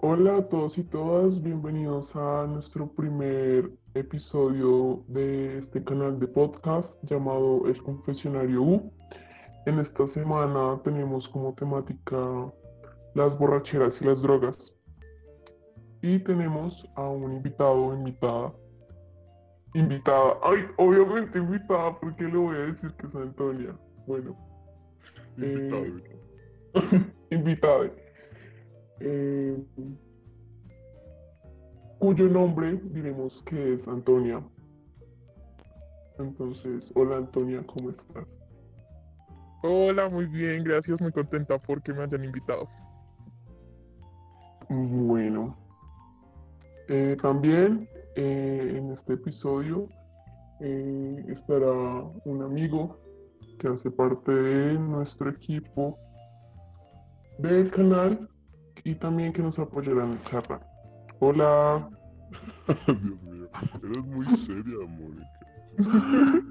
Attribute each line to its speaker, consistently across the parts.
Speaker 1: Hola a todos y todas, bienvenidos a nuestro primer episodio de este canal de podcast llamado El Confesionario U. En esta semana tenemos como temática las borracheras y las drogas. Y tenemos a un invitado, invitada. Invitada, ay, obviamente invitada, porque le voy a decir que es Antonia. Bueno,
Speaker 2: Invitado.
Speaker 1: invitada. Eh, cuyo nombre diremos que es Antonia. Entonces, hola Antonia, ¿cómo estás?
Speaker 2: Hola, muy bien, gracias, muy contenta porque me hayan invitado.
Speaker 1: Bueno, eh, también eh, en este episodio eh, estará un amigo que hace parte de nuestro equipo del canal y también que nos apoyará en la charla. Hola,
Speaker 3: Dios mío, eres muy seria, Mónica.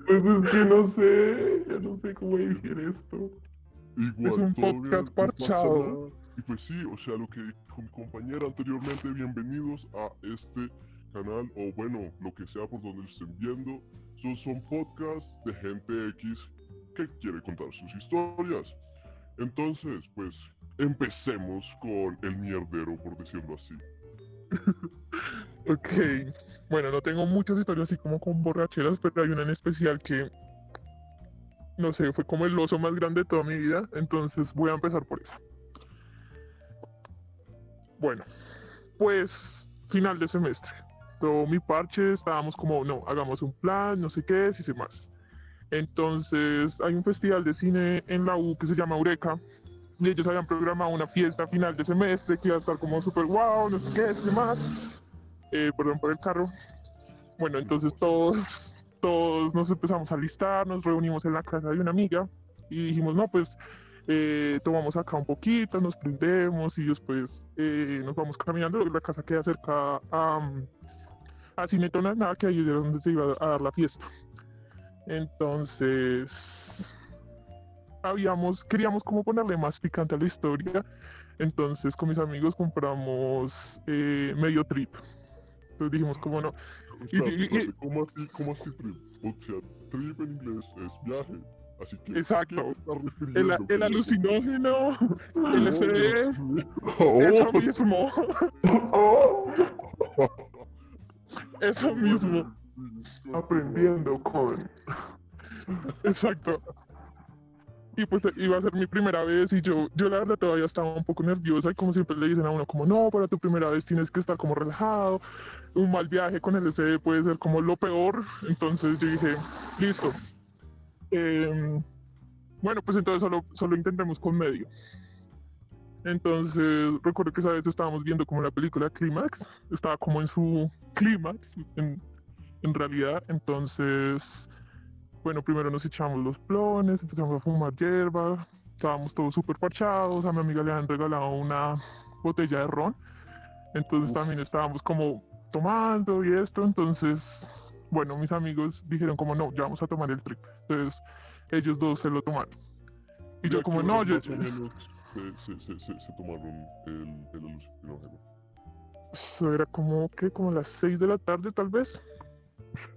Speaker 1: pues es que no sé, ya no sé cómo dirigir esto.
Speaker 3: Igual,
Speaker 2: Es un
Speaker 3: todo bien,
Speaker 2: podcast parchado.
Speaker 3: Y pues sí, o sea, lo que dijo mi compañera anteriormente, bienvenidos a este canal, o bueno, lo que sea por donde lo estén viendo. Son, son podcasts de gente X que quiere contar sus historias. Entonces, pues, empecemos con el mierdero, por decirlo así.
Speaker 2: Ok, bueno, no tengo muchas historias así como con borracheras, pero hay una en especial que, no sé, fue como el oso más grande de toda mi vida, entonces voy a empezar por esa. Bueno, pues final de semestre. Todo mi parche, estábamos como, no, hagamos un plan, no sé qué, si sé más. Entonces hay un festival de cine en la U que se llama Eureka, y ellos habían programado una fiesta final de semestre que iba a estar como súper wow, no sé qué, si sé más eh, perdón por el carro. Bueno, entonces todos, todos nos empezamos a alistar, nos reunimos en la casa de una amiga y dijimos, no, pues eh, tomamos acá un poquito, nos prendemos y después eh, nos vamos caminando. La casa queda cerca a, a Cinetona, nada que ahí de donde se iba a dar la fiesta. Entonces, habíamos, queríamos como ponerle más picante a la historia. Entonces, con mis amigos compramos eh, medio trip. Entonces dijimos, como no, y- y-
Speaker 3: espérate, ¿Cómo así, cómo así trip? O sea, trip en inglés es viaje. Así que,
Speaker 2: Exacto.
Speaker 3: ¿qué te estás
Speaker 2: el, el alucinógeno, el
Speaker 3: Oh,
Speaker 2: SD,
Speaker 3: Dios mío.
Speaker 2: eso
Speaker 3: Oh,
Speaker 2: mismo,
Speaker 1: Oh,
Speaker 2: eso mismo,
Speaker 1: aprendiendo con...
Speaker 2: exacto. Y pues iba a ser mi primera vez y yo, yo la verdad todavía estaba un poco nerviosa y como siempre le dicen a uno como no, para tu primera vez tienes que estar como relajado, un mal viaje con el SD puede ser como lo peor, entonces yo dije, listo. Em, bueno, pues entonces solo, solo intentemos con medio. Entonces recuerdo que esa vez estábamos viendo como la película Clímax, estaba como en su clímax en, en realidad, entonces bueno, primero nos echamos los plones, empezamos a fumar hierba, estábamos todos súper parchados, a mi amiga le han regalado una botella de ron, entonces también estábamos como tomando y esto, entonces, bueno, mis amigos dijeron como no, ya vamos a tomar el trip, entonces ellos dos se lo tomaron. Y yo
Speaker 3: ¿Y a
Speaker 2: como no, yo...
Speaker 3: se, se, se, se, se tomaron el, el alucinógeno.
Speaker 2: Eso era como que como las 6 de la tarde tal vez.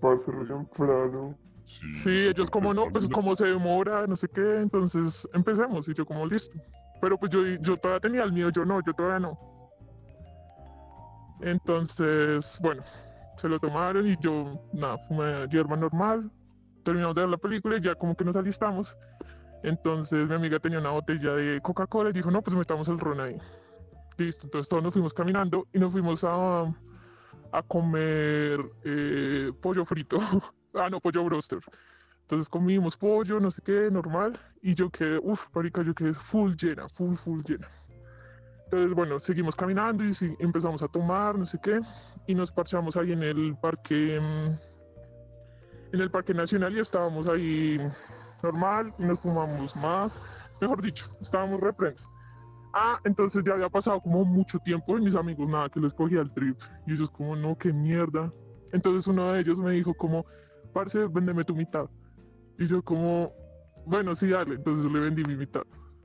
Speaker 1: Parce, re temprano.
Speaker 3: Sí,
Speaker 2: Sí, ellos como no, pues como se demora, no sé qué, entonces empecemos y yo como listo. Pero pues yo, yo todavía tenía el miedo, yo no, yo todavía no. Entonces, bueno, se lo tomaron y yo, nada, fumé hierba normal, terminamos de ver la película y ya como que nos alistamos. Entonces mi amiga tenía una botella de Coca-Cola y dijo, no, pues metamos el ron ahí. Listo, entonces todos nos fuimos caminando y nos fuimos a, a comer eh, pollo frito. ah, no, pollo broster. Entonces comimos pollo, no sé qué, normal. Y yo quedé, uff, marica, yo quedé full llena, full, full llena. Entonces, bueno, seguimos caminando y sí, empezamos a tomar, no sé qué. Y nos parchamos ahí en el parque, mm, en el parque nacional y estábamos ahí normal y nos fumamos más. Mejor dicho, estábamos reprensa. Ah, entonces ya había pasado como mucho tiempo y mis amigos nada, que les cogía el trip. Y ellos como, no, qué mierda. Entonces uno de ellos me dijo como, parce, véndeme tu mitad. Y yo como, bueno, sí, dale. Entonces le vendí mi mitad.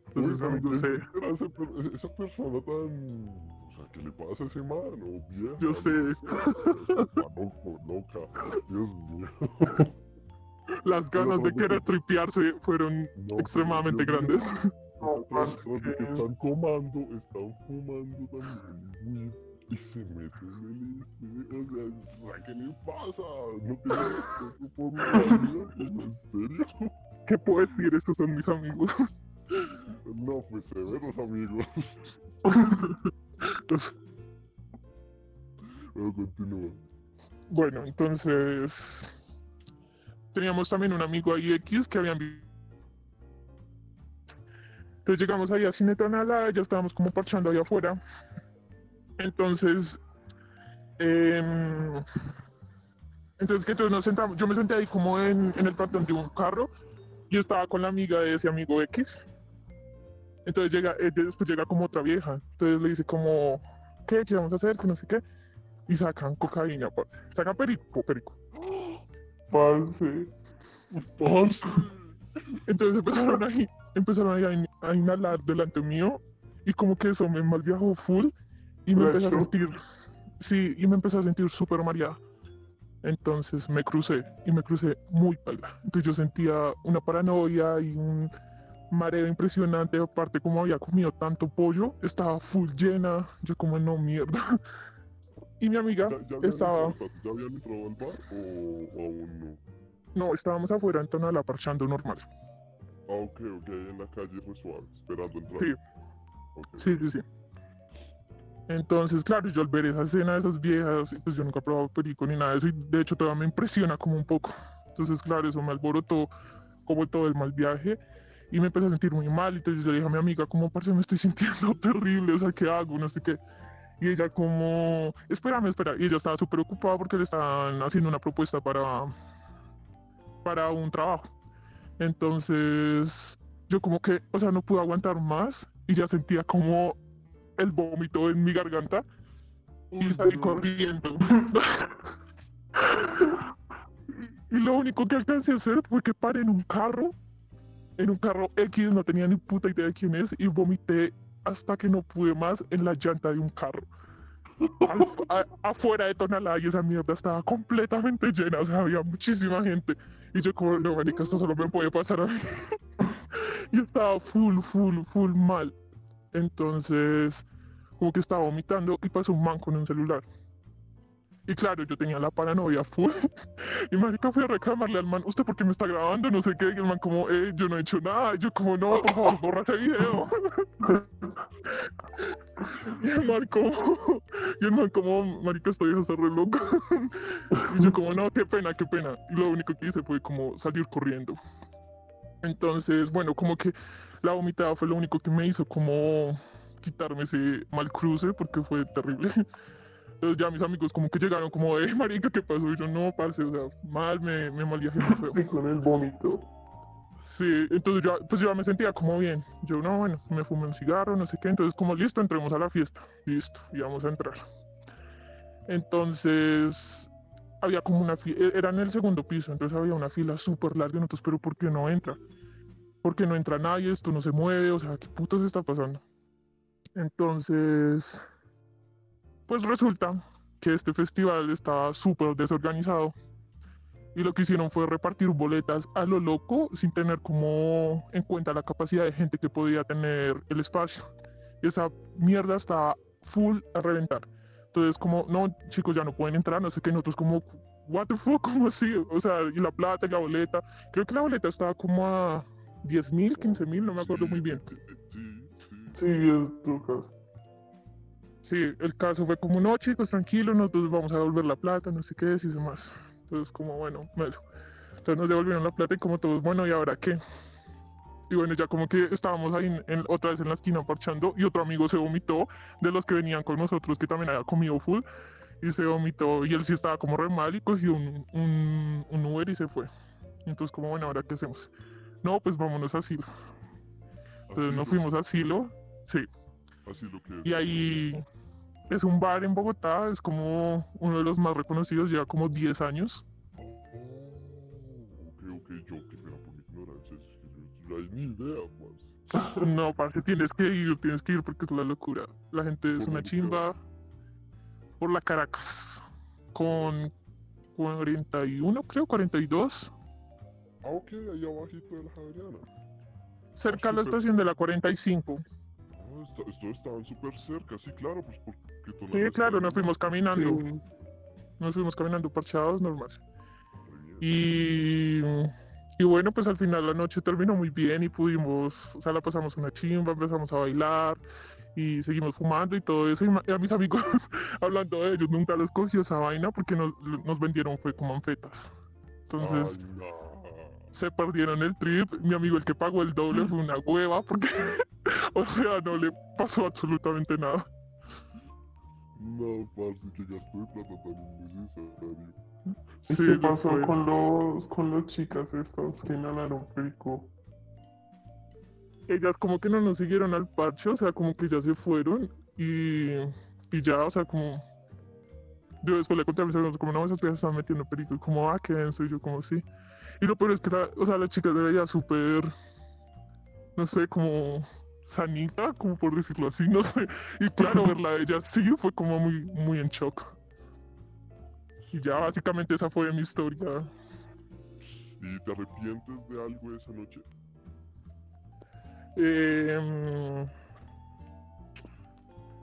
Speaker 2: Entonces mi
Speaker 3: Oigan,
Speaker 2: amigo
Speaker 3: ¿qué
Speaker 2: se...
Speaker 3: era ese per- esa persona tan. O sea, ¿qué le pasa a ese man? O vieja,
Speaker 2: Yo sé.
Speaker 3: Loco, loca, Dios mío.
Speaker 2: Las ganas de querer tripearse fueron
Speaker 3: No,
Speaker 2: extremadamente
Speaker 3: Dios mío.
Speaker 2: grandes.
Speaker 1: No,
Speaker 3: Los que están tomando, están fumando también y se meten en el. O sea, ¿qué les pasa? No por ¿en serio?
Speaker 2: ¿Qué puedo decir? Estos son mis amigos.
Speaker 3: No, pues severos amigos. Pero continúa.
Speaker 2: Bueno, entonces teníamos también un amigo ahí X que habían vi- Entonces llegamos ahí a Cine Tonalá, ya estábamos como parchando ahí afuera. Entonces, em, entonces que entonces nos sentamos, yo me senté ahí como en, en el patrón de un carro y estaba con la amiga de ese amigo X. Entonces llega, eh, después llega como otra vieja. Entonces le dice como, ¿qué? ¿Qué vamos a hacer? Que no sé qué. Y sacan cocaína, parce. Sacan perico, perico.
Speaker 1: parce. Parce.
Speaker 2: Entonces empezaron ahí, empezaron ahí a, in- a inhalar delante mío y como que eso me mal viajó full y me empecé a sentir, sí, y me empecé a sentir súper mareada. Entonces me crucé y me crucé muy paila. Entonces yo sentía una paranoia y un mareo impresionante. Aparte como había comido tanto pollo, estaba full llena. Yo como no mierda. Y mi amiga
Speaker 3: ¿Ya, ya habían
Speaker 2: estaba,
Speaker 3: entrado, ¿Ya habían entrado al bar o, o aún no?
Speaker 2: no, estábamos afuera en Tonalá parchando normal.
Speaker 3: Ah, ok, ok, en la calle suave, esperando entrar.
Speaker 2: Sí. Sí, sí, sí. Entonces, claro, yo al ver esa escena de esas viejas, pues yo nunca he probado perico ni nada de eso, y de hecho todavía me impresiona como un poco. Entonces, claro, eso me alborotó como todo el mal viaje y me empecé a sentir muy mal. Entonces yo le dije a mi amiga, como, parce, me estoy sintiendo terrible, o sea, ¿qué hago? No sé qué. Y ella como, espérame, espera. Y ella estaba súper ocupada porque le estaban haciendo una propuesta para, para un trabajo. Entonces, yo como que, o sea, no pude aguantar más y ya sentía como el vómito en mi garganta y salí corriendo. y lo único que alcancé a hacer fue que paré en un carro, en un carro X, no tenía ni puta idea de quién es, y vomité hasta que no pude más en la llanta de un carro. Al- a- afuera de Tonalá y esa mierda estaba completamente llena, o sea, había muchísima gente. Y yo como, no, marica, esto solo me puede pasar a mí. y estaba full, full, full mal. Entonces, como que estaba vomitando y pasó un man con un celular. Y claro, yo tenía la paranoia full. y marica fui a reclamarle al man, ¿usted por qué me está grabando? No sé qué. Y el man como, eh, yo no he hecho nada. Y yo como, no, por favor, borra ese video. y el man como, y el man como, marica, estoy hasta re loco. y yo como, no, qué pena, qué pena. Y lo único que hice fue como salir corriendo. Entonces, bueno, como que la vomitada fue lo único que me hizo como quitarme ese mal cruce porque fue terrible. Entonces ya mis amigos como que llegaron como, eh, marica, ¿qué pasó? Y yo, no, parce, o sea, mal, me, me mal feo.
Speaker 1: Y con el vómito.
Speaker 2: Sí, entonces yo, pues yo ya me sentía como bien. Yo, no, bueno, me fumé un cigarro, no sé qué. Entonces, como listo, entremos a la fiesta. Listo, y vamos a entrar. Entonces, había como una fila, era en el segundo piso, entonces había una fila súper larga. y Nosotros, pero ¿por qué no entra? ¿Por qué no entra nadie? Esto no se mueve, o sea, ¿qué puto se está pasando? Entonces, pues resulta que este festival estaba súper desorganizado y lo que hicieron fue repartir boletas a lo loco sin tener como en cuenta la capacidad de gente que podía tener el espacio. Y esa mierda estaba full a reventar. Entonces como, no, chicos, ya no pueden entrar, no sé qué, nosotros como, what the fuck, ¿cómo así? O sea, y la plata y la boleta. Creo que la boleta estaba como a 10 mil, 15 mil, no me acuerdo
Speaker 3: Sí,
Speaker 2: muy bien.
Speaker 3: Sí, sí.
Speaker 1: Sí, 10 lucas.
Speaker 2: Sí, el caso fue como, no, chicos, tranquilos, nosotros vamos a devolver la plata, no sé qué, y demás. Entonces, como, bueno, melo. Entonces nos devolvieron la plata y como todos, bueno, ¿y ahora qué? Y bueno, ya como que estábamos ahí en- en- otra vez en la esquina parchando y otro amigo se vomitó de los que venían con nosotros que también había comido full y se vomitó y él sí estaba como re mal y cogió un, un, un Uber y se fue. Entonces como, bueno, ¿ahora qué hacemos? No, pues vámonos a asilo. Entonces
Speaker 3: Así
Speaker 2: nos fuimos a asilo, sí.
Speaker 3: Así lo que es.
Speaker 2: Y ahí es un bar en Bogotá, es como uno de los más reconocidos, lleva como 10 años.
Speaker 3: Oh, ok, ok, yo, qué pena por mi ignorancia. es que yo- yo no hay ni idea, más.
Speaker 2: No, parce, tienes que ir, tienes que ir porque es la locura. La gente es
Speaker 3: ¿Por
Speaker 2: una chimba por la Caracas con 41, creo, 42,
Speaker 3: Ah, ok, ahí abajito de la Javeriana.
Speaker 2: cerca de la
Speaker 3: súper.
Speaker 2: estación de la 45.
Speaker 3: Ah, está- estos estaban súper cerca, sí, claro, pues porque
Speaker 2: Sí, claro, nos fuimos caminando,
Speaker 1: Sí.
Speaker 2: nos fuimos caminando parchados, normal. Y, y bueno, pues al final la noche terminó muy bien y pudimos, o sea, la pasamos una chimba, empezamos a bailar y seguimos fumando y todo eso. Y a mis amigos, hablando de ellos, nunca los cogió esa vaina porque nos, nos vendieron fue como anfetas. Entonces
Speaker 3: Ay, no.
Speaker 2: Se perdieron el trip. Mi amigo, el que pagó el doble, fue una hueva porque, o sea, no le pasó absolutamente nada.
Speaker 3: No, parce, que gasto de plata tan innecesario.
Speaker 1: ¿Y
Speaker 2: Sí,
Speaker 1: qué pasó
Speaker 2: fue.
Speaker 1: con los con las chicas estas que inhalaron perico?
Speaker 2: ellas como que no nos siguieron al parche, o sea, como que ya se fueron y, y ya, o sea, como yo después le conté a mis amigos como no, esas viejas están metiendo perico y como, ah, qué denso, y yo como sí. Y lo peor es que, la, o sea, la chica de ella súper, no sé, como sanita, como por decirlo así, no sé. Y claro, verla a ella sí fue como muy, muy en shock. Y ya, básicamente esa fue mi historia.
Speaker 3: ¿Y te arrepientes de algo esa noche?
Speaker 2: Eh,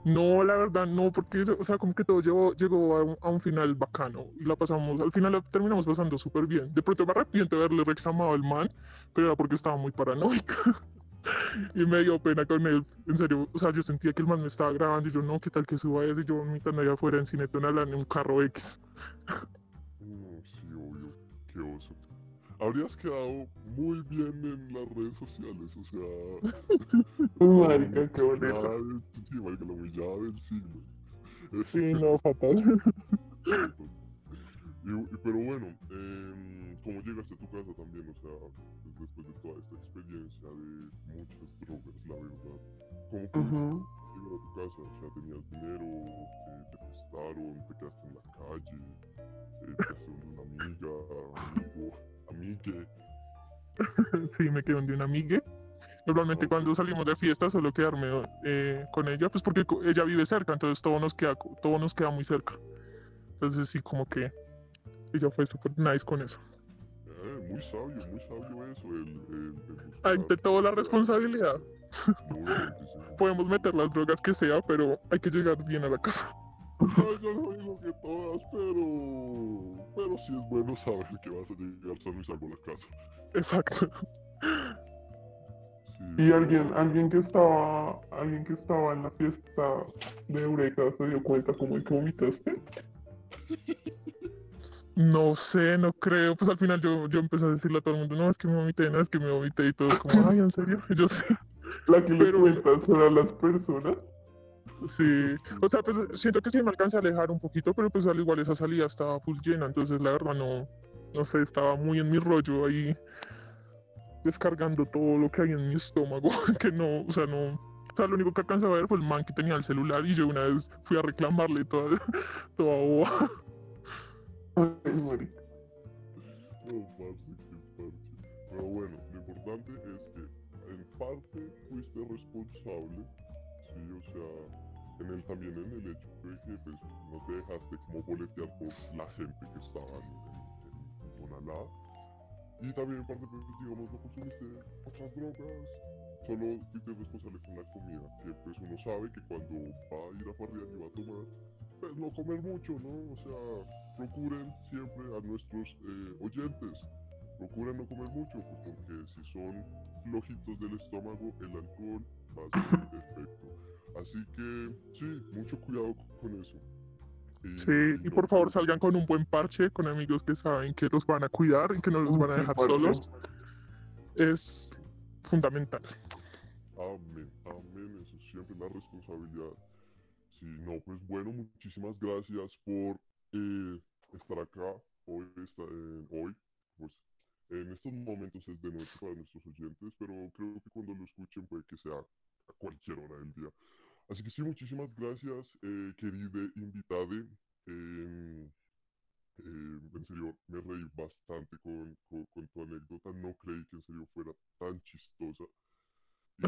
Speaker 2: no, la verdad no, porque, o sea, como que todo llegó, llegó a un, final bacano y la pasamos, al final la terminamos pasando súper bien. De pronto me arrepiento de haberle reclamado al man, pero era porque estaba muy paranoica y me dio pena con él. En serio, o sea, yo sentía que el man me estaba grabando y yo, no, ¿qué tal que suba eso? Y yo vomitando allá afuera en Cine Tonalá en un carro X.
Speaker 3: Mm, sí, obvio. Qué oso. Habrías quedado muy bien en las redes sociales, o sea...
Speaker 1: Marica, qué bonito.
Speaker 3: Sí, marica, la humillada del siglo.
Speaker 2: Sí, no, fatal.
Speaker 3: Y- pero bueno, em, ¿cómo llegaste a tu casa también? O sea, después de toda esta experiencia de muchas drogas, la verdad. ¿Cómo pudiste llegar a tu casa? O sea, ¿tenías dinero? eh, ¿Te prestaron? ¿Te quedaste en la calle? eh, ¿Te quedaste una amiga? ¿Amigo? ¿Amigue?
Speaker 2: Sí, me quedé de una amiga. Normalmente cuando salimos de fiesta suelo quedarme eh, con ella, pues porque ella vive cerca, entonces todo nos queda, todo nos queda muy cerca. Entonces sí, como que ella fue súper nice con eso.
Speaker 3: Eh, muy sabio, muy sabio eso, el, el, el
Speaker 2: Ante todo la responsabilidad. Podemos meter las drogas que sea, pero hay que llegar bien a la casa.
Speaker 3: No, yo no digo que todas, pero. Pero sí es bueno saber que vas a llegar sano y salvo a la casa.
Speaker 2: Exacto.
Speaker 3: Sí.
Speaker 1: Y alguien, alguien que estaba, alguien que estaba en la fiesta de Eureka se dio cuenta como de que vomitaste.
Speaker 2: No sé, no creo. Pues al final yo, yo empecé a decirle a todo el mundo, no, es que me vomité, no, es que me vomité y todo como, ay, ¿en serio? Yo sí.
Speaker 1: La que le
Speaker 2: Pero-
Speaker 1: cuentas a las personas.
Speaker 2: Sí, o sea, pues siento que sí me alcancé a alejar un poquito, pero pues al igual esa salida estaba full llena, entonces la verdad no, no sé, estaba muy en mi rollo ahí descargando todo lo que hay en mi estómago, que no, o sea, no, o sea, lo único que alcancé a ver fue el man que tenía el celular y yo una vez fui a reclamarle toda, toda boba.
Speaker 1: Ay, marica.
Speaker 3: No, parce, qué parche. Pero bueno, lo importante es que en parte fuiste responsable, sí, o sea, en el, también en el hecho de que pues, no te dejaste como boletear por la gente que estaba en, Tonalá. Y también en parte, pues, digamos, no consumiste otras drogas, solo fuiste responsable con la comida, que pues uno sabe que cuando va a ir a farrear y va a tomar, pues no comer mucho, ¿no? O sea, procuren siempre a nuestros eh, oyentes, procuren no comer mucho, pues, porque si son flojitos del estómago, el alcohol va a ser efecto. Así que sí, mucho cuidado con eso.
Speaker 2: Sí, y por favor salgan con un buen parche, con amigos que saben que los van a cuidar y que no los van a dejar
Speaker 1: parche.
Speaker 2: solos. Es fundamental.
Speaker 3: Amén, amén, eso siempre la responsabilidad. Sí, no, pues bueno, muchísimas gracias por eh, estar acá hoy, esta- eh, hoy, pues en estos momentos es de noche para nuestros oyentes, pero creo que cuando lo escuchen puede que sea a cualquier hora del día. Así que sí, muchísimas gracias, eh, querida invitada. em, eh, en serio, me reí bastante con, con, con tu anécdota. No creí que en serio fuera tan chistosa. Y,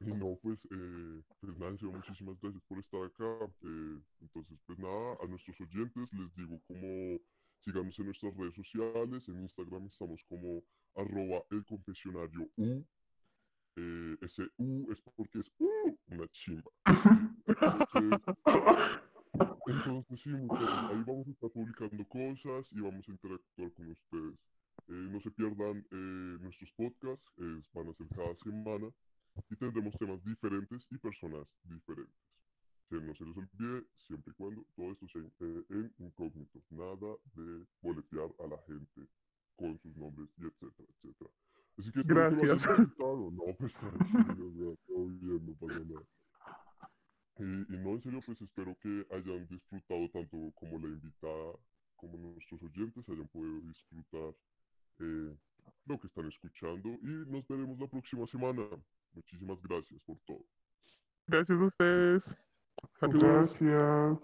Speaker 3: y no, pues, eh, pues nada, en serio, muchísimas gracias por estar acá. eh, entonces, pues nada, a nuestros oyentes les digo como síganos en nuestras redes sociales, en Instagram estamos como arroba el confesionario U. eh, ese U es porque es una chimba. Entonces, entonces sí, ahí vamos a estar publicando cosas y vamos a interactuar con ustedes. Eh, no se pierdan eh, nuestros podcasts, van a ser cada semana y tendremos temas diferentes y personas diferentes. Que no se les olvide, siempre y cuando todo esto sea eh, en incógnito, nada de boletear a la gente con sus nombres y etcétera, etcétera. Así que espero que lo hayan
Speaker 2: Gracias.
Speaker 3: disfrutado. No, pues tranquilo, todo bien, no pasa nada. Y, y no, en serio, pues espero que hayan disfrutado tanto como la invitada como nuestros oyentes hayan podido disfrutar eh, lo que están escuchando y nos veremos la próxima semana. Muchísimas gracias por todo.
Speaker 2: Gracias a ustedes.
Speaker 1: Gracias.